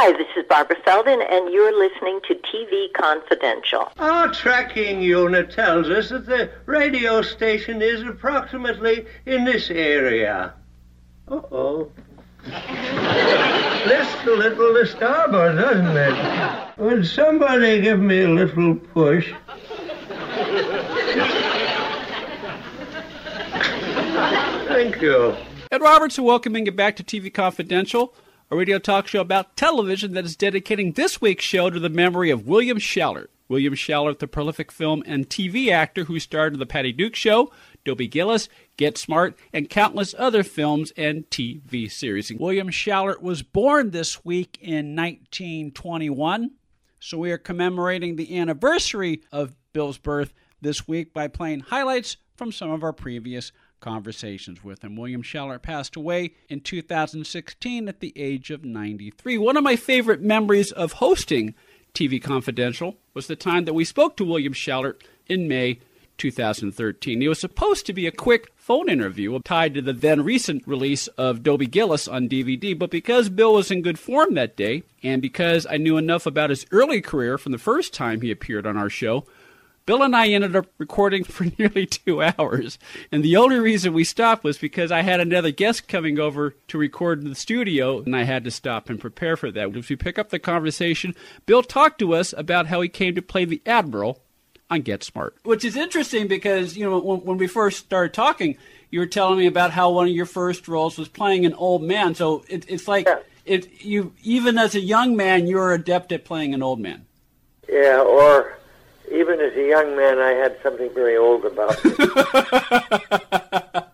Hi, this is Barbara Feldon, and you're listening to TV Confidential. Our tracking unit tells us that the radio station is approximately in this area. Uh-oh. Lifts a little to starboard, doesn't it? Would somebody give me a little push? Thank you. Ed Robertson welcoming you back to TV Confidential, a radio talk show about television that is dedicating this week's show to the memory of William Schallert. William Schallert, the prolific film and TV actor who starred in The Patty Duke Show, Dobie Gillis, Get Smart, and countless other films and TV series. William Schallert was born this week in 1921, so we are commemorating the anniversary of Bill's birth this week by playing highlights from some of our previous conversations with him. William Schallert passed away in 2016 at the age of 93. One of my favorite memories of hosting TV Confidential was the time that we spoke to William Schallert in May 2013. It was supposed to be a quick phone interview tied to the then recent release of Dobie Gillis on DVD, but because Bill was in good form that day, and because I knew enough about his early career from the first time he appeared on our show, Bill and I ended up recording for nearly two hours. And the only reason we stopped was because I had another guest coming over to record in the studio, and I had to stop and prepare for that. As we pick up the conversation, Bill talked to us about how he came to play the Admiral on Get Smart. Which is interesting because, you know, when, when we first started talking, you were telling me about how one of your first roles was playing an old man. So it, it's like, Yeah. it, you even as a young man, you're adept at playing an old man. Yeah, or even as a young man, I had something very old about me.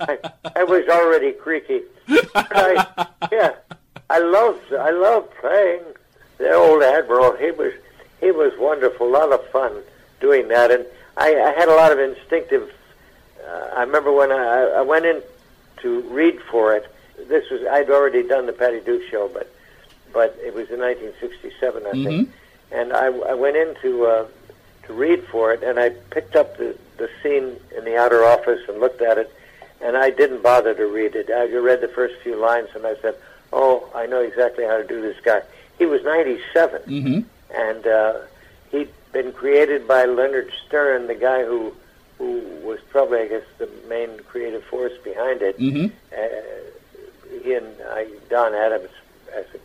I, I was already creaky. I, yeah, I loved I loved playing the old admiral. He was he was wonderful, a lot of fun doing that, and I, I had a lot of instinctive. Uh, I remember when I, I went in to read for it. This was I'd already done the Patty Duke show, but but it was in 1967, I think, and I, I went in to. Uh, to read for it, and I picked up the, the scene in the outer office and looked at it, and I didn't bother to read it. I read the first few lines, and I said, "Oh, I know exactly how to do this guy." He was 97, Mm-hmm. and uh, he'd been created by Leonard Stern, the guy who who was probably, I guess, the main creative force behind it. Mm-hmm. Uh, he and I, Don Adams, as a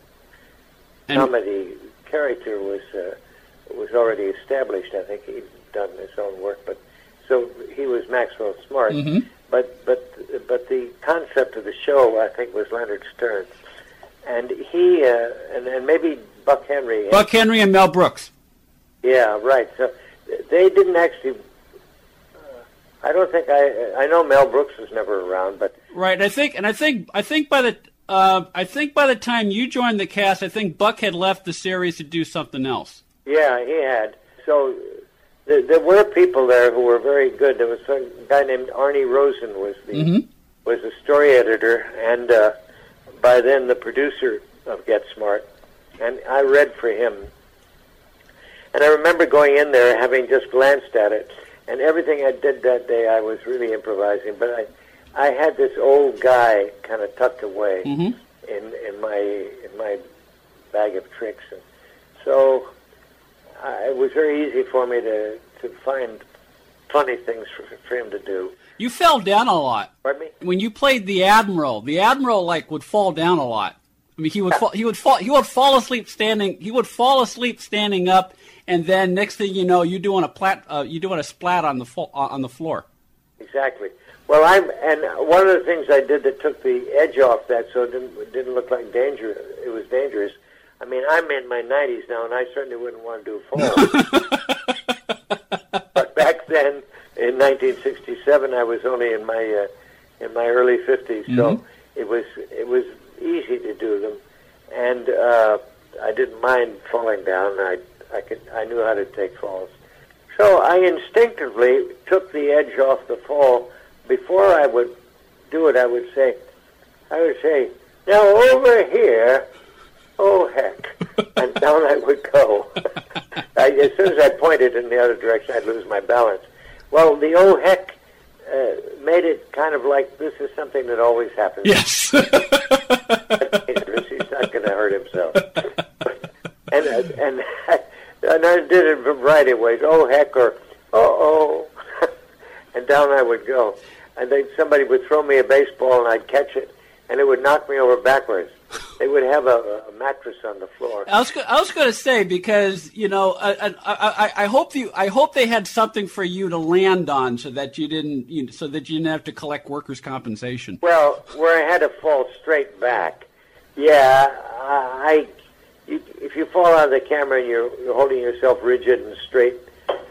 And- comedy character, was uh, was already established. I think he'd done his own work, but so he was Maxwell Smart. Mhm. But but but the concept of the show, I think, was Leonard Stern, and he uh, and and maybe Buck Henry. Buck Henry and Mel Brooks. Yeah, right. So they didn't actually. Uh, I don't think I. I know Mel Brooks was never around, but Right. I think, and I think, I think by the, uh, I think by the time you joined the cast, I think Buck had left the series to do something else. Yeah, he had. So there, there were people there who were very good. There was a guy named Arnie Rosen was the Mhm. was the story editor, and uh, by then the producer of Get Smart. And I read for him. And I remember going in there, having just glanced at it, and everything I did that day, I was really improvising. But I, I had this old guy kind of tucked away Mhm. in in my in my bag of tricks, and so uh, it was very easy for me to to find funny things for, for him to do. You fell down a lot Pardon me? when you played the admiral. The admiral like would fall down a lot. I mean, he would fall, he would fall he would fall asleep standing. He would fall asleep standing up, and then next thing you know, you doing a plat uh, you doing a splat on the fo- uh, on the floor. Exactly. Well, I'm, and one of the things I did that took the edge off that, so it didn't, it didn't look like danger. It was dangerous. I mean, I'm in my 90s now, and I certainly wouldn't want to do a fall. but back then, in 1967, I was only in my uh, in my early 50s, so it was it was easy to do them, and uh, I didn't mind falling down. I I could I knew how to take falls. So I instinctively took the edge off the fall. Before I would do it, I would say, I would say, now over here, oh heck, and down I would go. I, as soon as I pointed in the other direction, I'd lose my balance. Well, the oh heck uh, made it kind of like this is something that always happens. Yes. He's not going to hurt himself. And, and and I did it a variety of ways. Oh heck, or oh oh, and down I would go. And then somebody would throw me a baseball, and I'd catch it, and it would knock me over backwards. They would have a, a mattress on the floor. I was, I was going to say because you know I, I, I, I hope you I hope they had something for you to land on so that you didn't you know, so that you didn't have to collect workers' compensation. Well, where I had to fall straight back. Yeah, I. You, if you fall out of the camera and you're, you're holding yourself rigid and straight,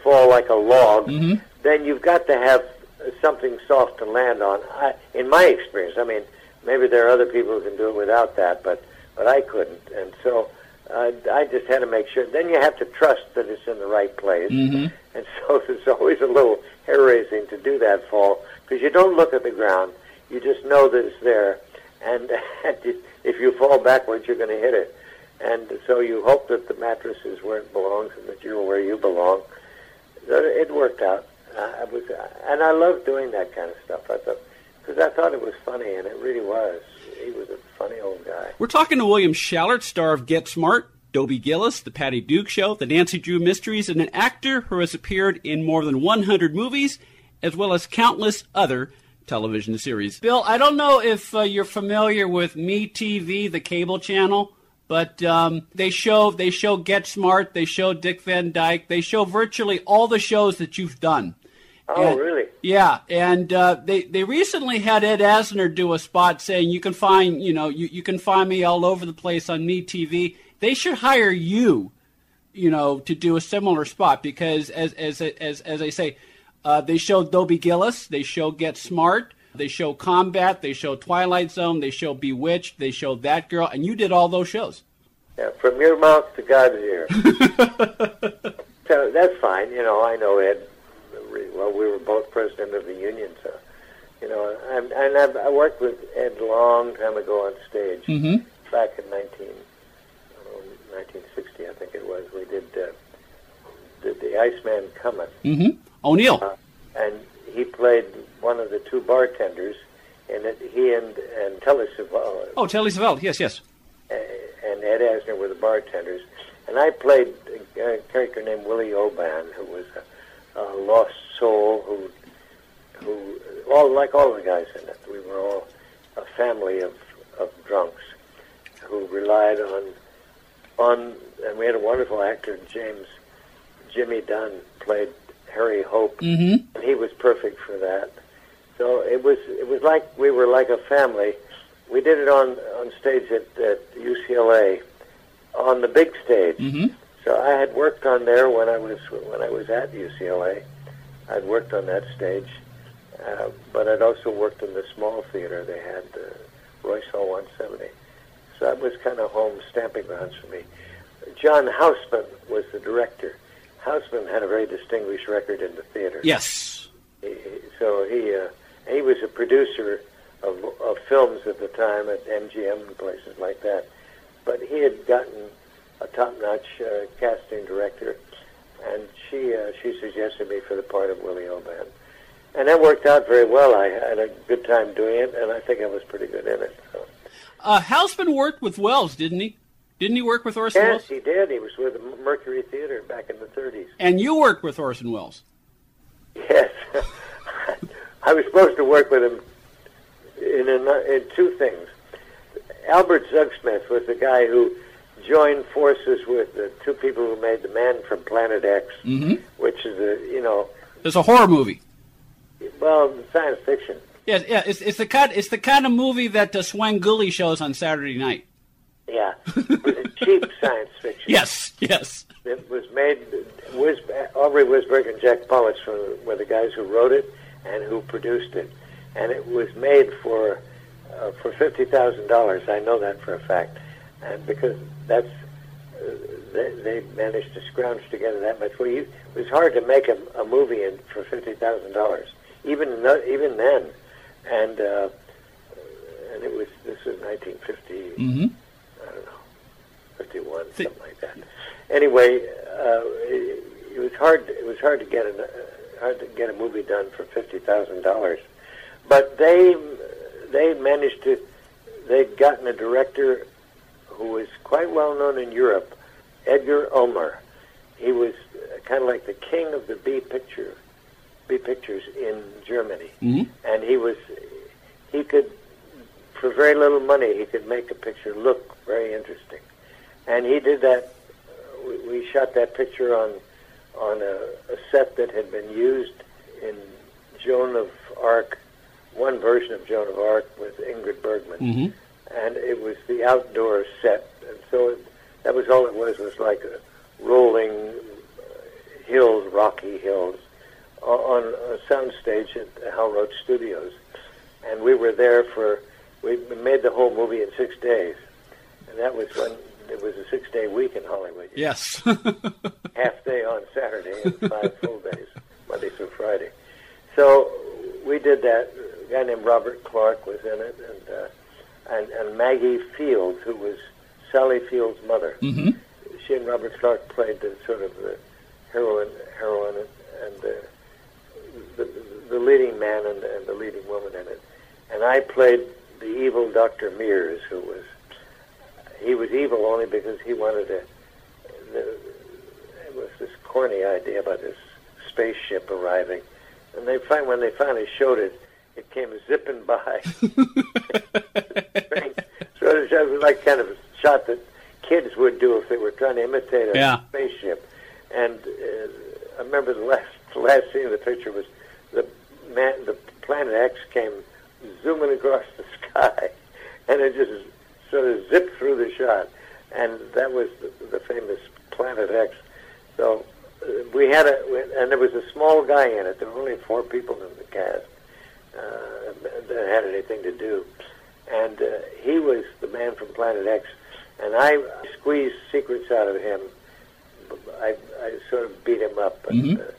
fall like a log, Mhm. then you've got to have something soft to land on. I, in my experience, I mean, maybe there are other people who can do it without that, but but I couldn't, and so uh, I just had to make sure. Then you have to trust that it's in the right place, Mhm. and so it's always a little hair raising to do that fall because you don't look at the ground; you just know that it's there, and if you fall backwards, you're going to hit it. And so you hope that the mattress is where it belongs and that you're where you belong. It worked out. Uh, I was, and I loved doing that kind of stuff. I thought because I thought it was funny, and it really was. He was a funny old guy. We're talking to William Schallert, star of Get Smart, Dobie Gillis, The Patty Duke Show, The Nancy Drew Mysteries, and an actor who has appeared in more than 100 movies, as well as countless other television series. Bill, I don't know if uh, you're familiar with Me TV, the cable channel, but um, they show they show Get Smart, they show Dick Van Dyke, they show virtually all the shows that you've done. Oh, And- really? Yeah, and uh, they they recently had Ed Asner do a spot saying you can find you know you, you can find me all over the place on Me TV. They should hire you, you know, to do a similar spot because as as as as I say, uh, they show Dobie Gillis, they show Get Smart, they show Combat, they show Twilight Zone, they show Bewitched, they show That Girl, and you did all those shows. Yeah, from your mouth to God's ear. so that's fine. You know, I know Ed. Well, we were both president of the union, so you know, I'm, and I've, I worked with Ed a long time ago on stage. Mm-hmm. Back in 19, um, 1960, I think it was. We did uh, did the Iceman Cometh, Mm-hmm. O'Neill. and he played one of the two bartenders, and it, he and and Telly Savalas Oh, Telly Savalas. Yes, yes. uh, and Ed Asner were the bartenders. And I played a, a character named Willie Oban, who was a, a lost soul who, who, all like all the guys in it, we were all a family of, of drunks who relied on, on, and we had a wonderful actor, James, Jimmy Dunn, played Harry Hope, Mm-hmm. and he was perfect for that. So it was it was like we were like a family. We did it on on stage at, at UCLA, on the big stage. Mm-hmm. So I had worked on there when I was when I was at UCLA. I'd worked on that stage, uh, but I'd also worked in the small theater they had, uh, Royce Hall 170. So that was kind of home stamping grounds for me. John Houseman was the director. Houseman had a very distinguished record in the theater. Yes. He, so he uh, he was a producer of, of films at the time at MGM and places like that. But he had gotten a top-notch uh, casting director, and she uh, she suggested me for the part of Willie Oban, and that worked out very well. I had a good time doing it, and I think I was pretty good in it. So. Uh, Houseman worked with Welles, didn't he? Didn't he work with Orson Yes, Welles? he did. He was with the Mercury Theater back in the 30s. And you worked with Orson Welles. Yes, I was supposed to work with him in a, in two things. Albert Zugsmith was the guy who joined forces with the two people who made The Man from Planet X, Mm-hmm. which is a you know It's a horror movie. well science fiction. Yeah, yeah. It's, it's the kind. It's the kind of movie that uh, Svengoolie shows on Saturday night. Yeah, it was a cheap science fiction. Yes, yes. It was made. Wis, Aubrey Wisberg and Jack Politz were, were the guys who wrote it and who produced it, and it was made for uh, for fifty thousand dollars. I know that for a fact, and because that's uh, they, they managed to scrounge together that much. Well, you, it was hard to make a, a movie in, for fifty thousand dollars, even even then, and uh, and it was this was nineteen fifty. Mm-hmm. I don't know, 51, Thi- something like that. Anyway, uh, it, it was hard. It was hard to get a uh, hard to get a movie done for fifty thousand dollars, but they they managed to. They'd gotten a director who was quite well known in Europe, Edgar Ulmer. He was kind of like the king of the B picture, B pictures in Germany, Mhm. and he was he could for very little money he could make a picture look very interesting, and he did that. We, we shot that picture on on a, a set that had been used in Joan of Arc, one version of Joan of Arc with Ingrid Bergman Mhm. And it was the outdoor set, and so it, that was all it was was like a rolling uh, hills, rocky hills, on a soundstage at Hal Roach Studios, and we were there for we made the whole movie in six days, and that was when it was a six-day week in Hollywood. Yes. half day on Saturday and five full days, Monday through Friday. So we did that. A guy named Robert Clark was in it, and uh, and, and Maggie Fields, who was Sally Fields' mother. hmm She and Robert Clark played the sort of the heroine, heroine, and, and the, the the leading man and, and the leading woman in it. And I played the evil Doctor Mears, who was he was evil only because he wanted to. The, it was this corny idea about this spaceship arriving, and they find when they finally showed it, it came zipping by. it was like kind of a shot that kids would do if they were trying to imitate a Yeah. spaceship. And uh, I remember the last the last scene of the picture was the man, the planet X came zooming across the sky, and it just sort of zipped through the shot, and that was the, the famous Planet X. So uh, we had a, and there was a small guy in it. There were only four people in the cast uh, that had anything to do, and uh, he was the man from Planet X, and I squeezed secrets out of him. I, I sort of beat him up, but Mhm. uh,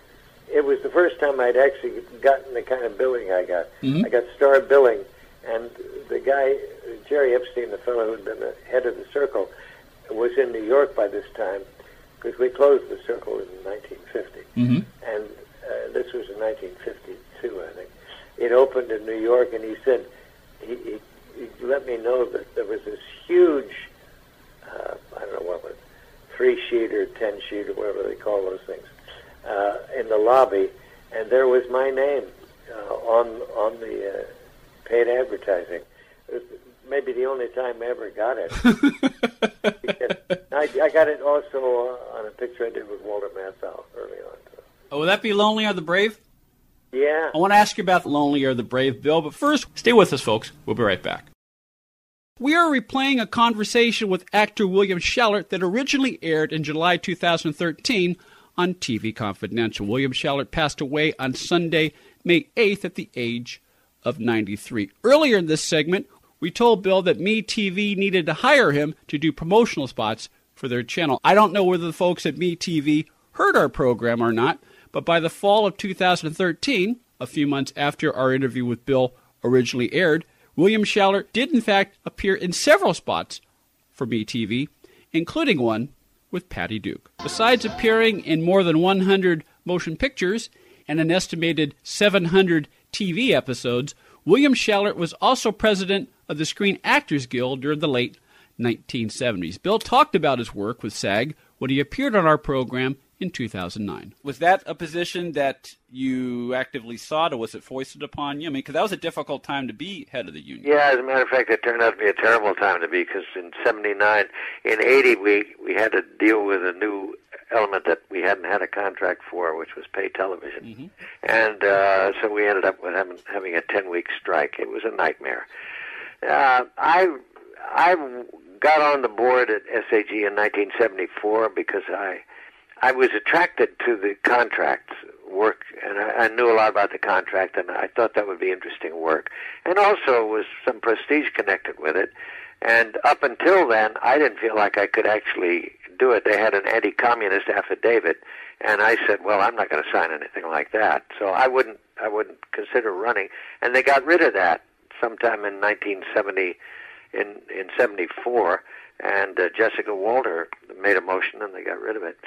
it was the first time I'd actually gotten the kind of billing I got. Mhm. I got star billing, and the guy Jerry Epstein, the fellow who'd been the head of the Circle, was in New York by this time because we closed the Circle in 1950 hmm and uh, this was in 1952, I think. It opened in New York, and he said he, he let me know that there was this huge, uh, I don't know what was, three sheet or ten sheet or whatever they call those things, uh, in the lobby, and there was my name uh, on on the uh, paid advertising. It was maybe the only time I ever got it. I, I got it also uh, on a picture I did with Walter Matthau early on. So. Oh, would that be Lonely Are the Brave? Yeah. I want to ask you about the Lonely Are the Brave, Bill, but first, stay with us, folks. We'll be right back. We are replaying a conversation with actor William Schallert that originally aired in July 2013 on TV Confidential. William Schallert passed away on Sunday, May 8th at the age of 93. Earlier in this segment, we told Bill that MeTV needed to hire him to do promotional spots for their channel. I don't know whether the folks at MeTV heard our program or not, but by the fall of 2013, a few months after our interview with Bill originally aired, William Schallert did in fact appear in several spots for MeTV, including one with Patty Duke. Besides appearing in more than 100 motion pictures and an estimated 700 TV episodes, William Schallert was also president of the Screen Actors Guild during the late 1970s. Bill talked about his work with SAG when he appeared on our program in 2009. Was that a position that you actively sought, or was it foisted upon you? I mean, because that was a difficult time to be head of the union. Yeah, as a matter of fact, it turned out to be a terrible time to be because in '79, in '80, we we had to deal with a new element that we hadn't had a contract for, which was pay television, and uh, so we ended up with having, having a 10-week strike. It was a nightmare. Uh, I I got on the board at SAG in 1974 because I I was attracted to the contract work, and I, I knew a lot about the contract, and I thought that would be interesting work, and also was some prestige connected with it. And up until then, I didn't feel like I could actually do it. They had an anti-communist affidavit, and I said, "Well, I'm not going to sign anything like that." So I wouldn't, I wouldn't consider running. And they got rid of that sometime in 1970, in in '74, and uh, Jessica Walter made a motion, and they got rid of it.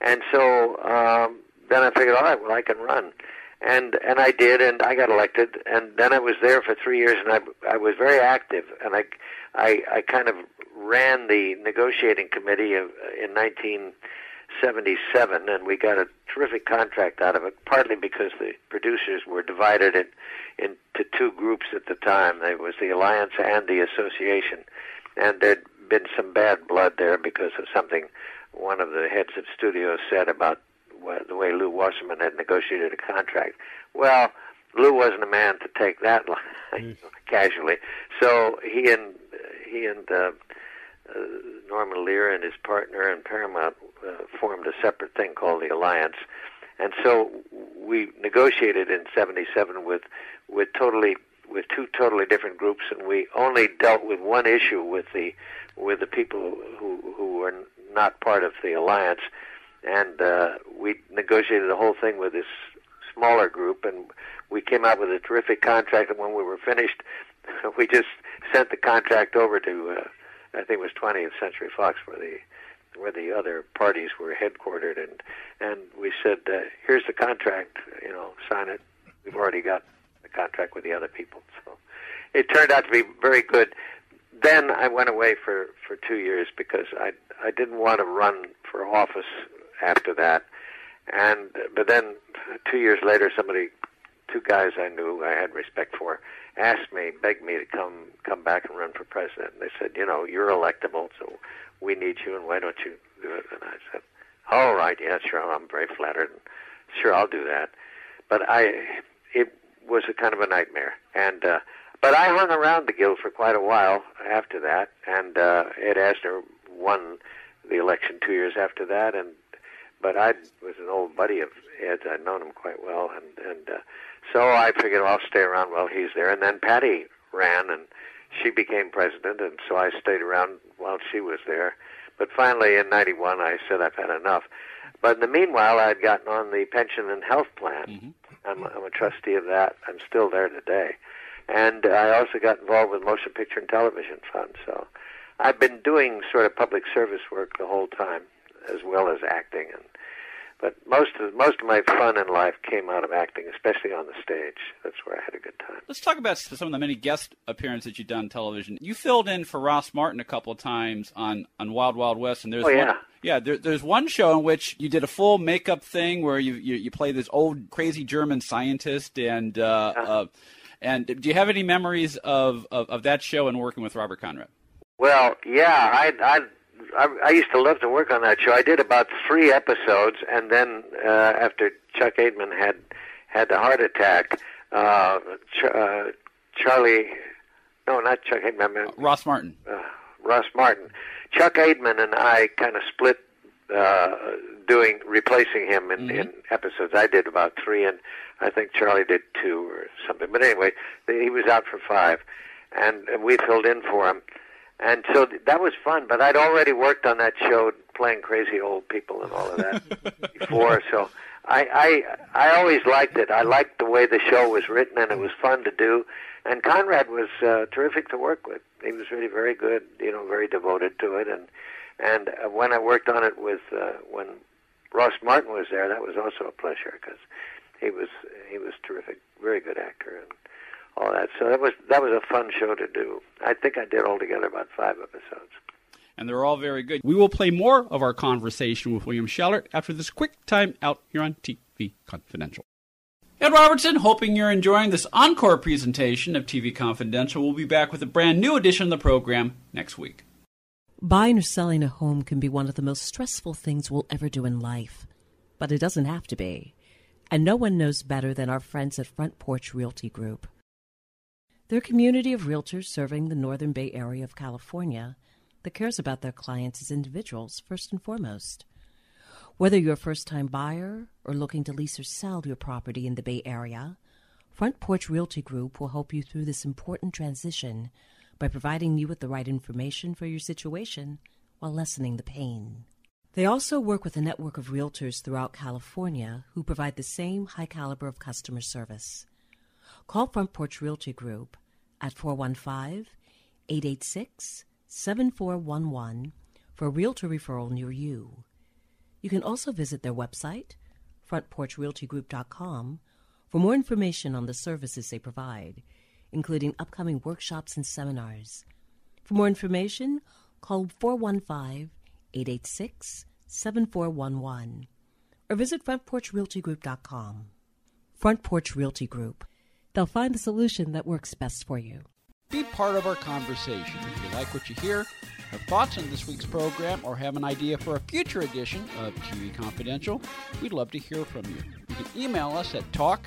And so um, then I figured, all right, well, I can run. And and I did, and I got elected. And then I was there for three years, and I I was very active, and I I I kind of ran the negotiating committee of, in 1977, and we got a terrific contract out of it. Partly because the producers were divided in, into two groups at the time. There was the Alliance and the Association, and there'd been some bad blood there because of something one of the heads of studios said about the way Lew Wasserman had negotiated a contract. Well, Lew wasn't a man to take that mm. casually, so he and he and uh, uh, Norman Lear and his partner in Paramount uh, formed a separate thing called the Alliance, and so we negotiated in '77 with with totally with two totally different groups, and we only dealt with one issue with the with the people who who were not part of the alliance, and uh, we negotiated the whole thing with this smaller group, and we came out with a terrific contract. And when we were finished, we just sent the contract over to uh, I think it was 20th Century Fox, where the where the other parties were headquartered, and and we said, uh, "Here's the contract. You know, sign it. We've already got the contract with the other people." So it turned out to be very good. Then I went away for for two years because I I didn't want to run for office after that, and but then two years later, somebody, two guys I knew I had respect for, asked me, begged me to come come back and run for president. And they said, you know, you're electable, so we need you, and why don't you do it? And I said, all right, yeah, sure. I'm very flattered. And sure, I'll do that. But I, it was a kind of a nightmare, and uh, but I hung around the Guild for quite a while after that, and uh, Ed Asner won the election two years after that, and but I was an old buddy of Ed's. I'd known him quite well, and and uh, so I figured well, I'll stay around while he's there. And then Patty ran, and she became president, and so I stayed around while she was there. But finally, in '91, I said I've had enough. But in the meanwhile, I'd gotten on the pension and health plan. Mm-hmm. I'm, I'm a trustee of that. I'm still there today, and I also got involved with Motion Picture and Television Fund. So I've been doing sort of public service work the whole time, as well as acting and but most of most of my fun in life came out of acting, especially on the stage. That's where I had a good time. Let's talk about some of the many guest appearances that you've done on television. You filled in for Ross Martin a couple of times on, on Wild Wild West, and there's oh, yeah. One, yeah, there, there's one show in which you did a full makeup thing where you you, you play this old crazy German scientist, and uh, uh-huh. uh, and do you have any memories of, of, of that show and working with Robert Conrad? Well, yeah, I I I, I used to love to work on that show. I did about three episodes, and then uh, after Chuck Aidman had had the heart attack, uh, Ch- uh, Charlie, no, not Chuck Aidman, uh, Ross Martin. Uh, Ross Martin, Chuck Aidman, and I kind of split uh, doing replacing him in, mm-hmm. in episodes. I did about three, and I think Charlie did two or something. But anyway, he was out for five, and, and we filled in for him and so that was fun. But I'd already worked on that show, playing crazy old people and all of that before. So I, I I always liked it. I liked the way the show was written, and it was fun to do. And Conrad was uh, terrific to work with. He was really very good. You know, very devoted to it. And and uh, when I worked on it with uh, when Ross Martin was there, that was also a pleasure because he was he was terrific, very good actor and all that. So that was that was a fun show to do. I think I did altogether about five episodes. And they're all very good. We will play more of our conversation with William Schallert after this quick time out here on TV Confidential. Ed Robertson, hoping you're enjoying this encore presentation of TV Confidential. We'll be back with a brand new edition of the program next week. Buying or selling a home can be one of the most stressful things we'll ever do in life, but it doesn't have to be. And no one knows better than our friends at Front Porch Realty Group. They're a community of realtors serving the Northern Bay Area of California that cares about their clients as individuals first and foremost. Whether you're a first time buyer or looking to lease or sell your property in the Bay Area, Front Porch Realty Group will help you through this important transition by providing you with the right information for your situation while lessening the pain. They also work with a network of realtors throughout California who provide the same high caliber of customer service. Call Front Porch Realty Group at 415 886 7411 for a realtor referral near you. You can also visit their website, frontporchrealtygroup.com, for more information on the services they provide, including upcoming workshops and seminars. For more information, call 415 886 7411 or visit frontporchrealtygroup.com. Front Porch Realty Group. They'll find the solution that works best for you. Be part of our conversation. If you like what you hear, have thoughts on this week's program, or have an idea for a future edition of TV Confidential, we'd love to hear from you. You can email us at talk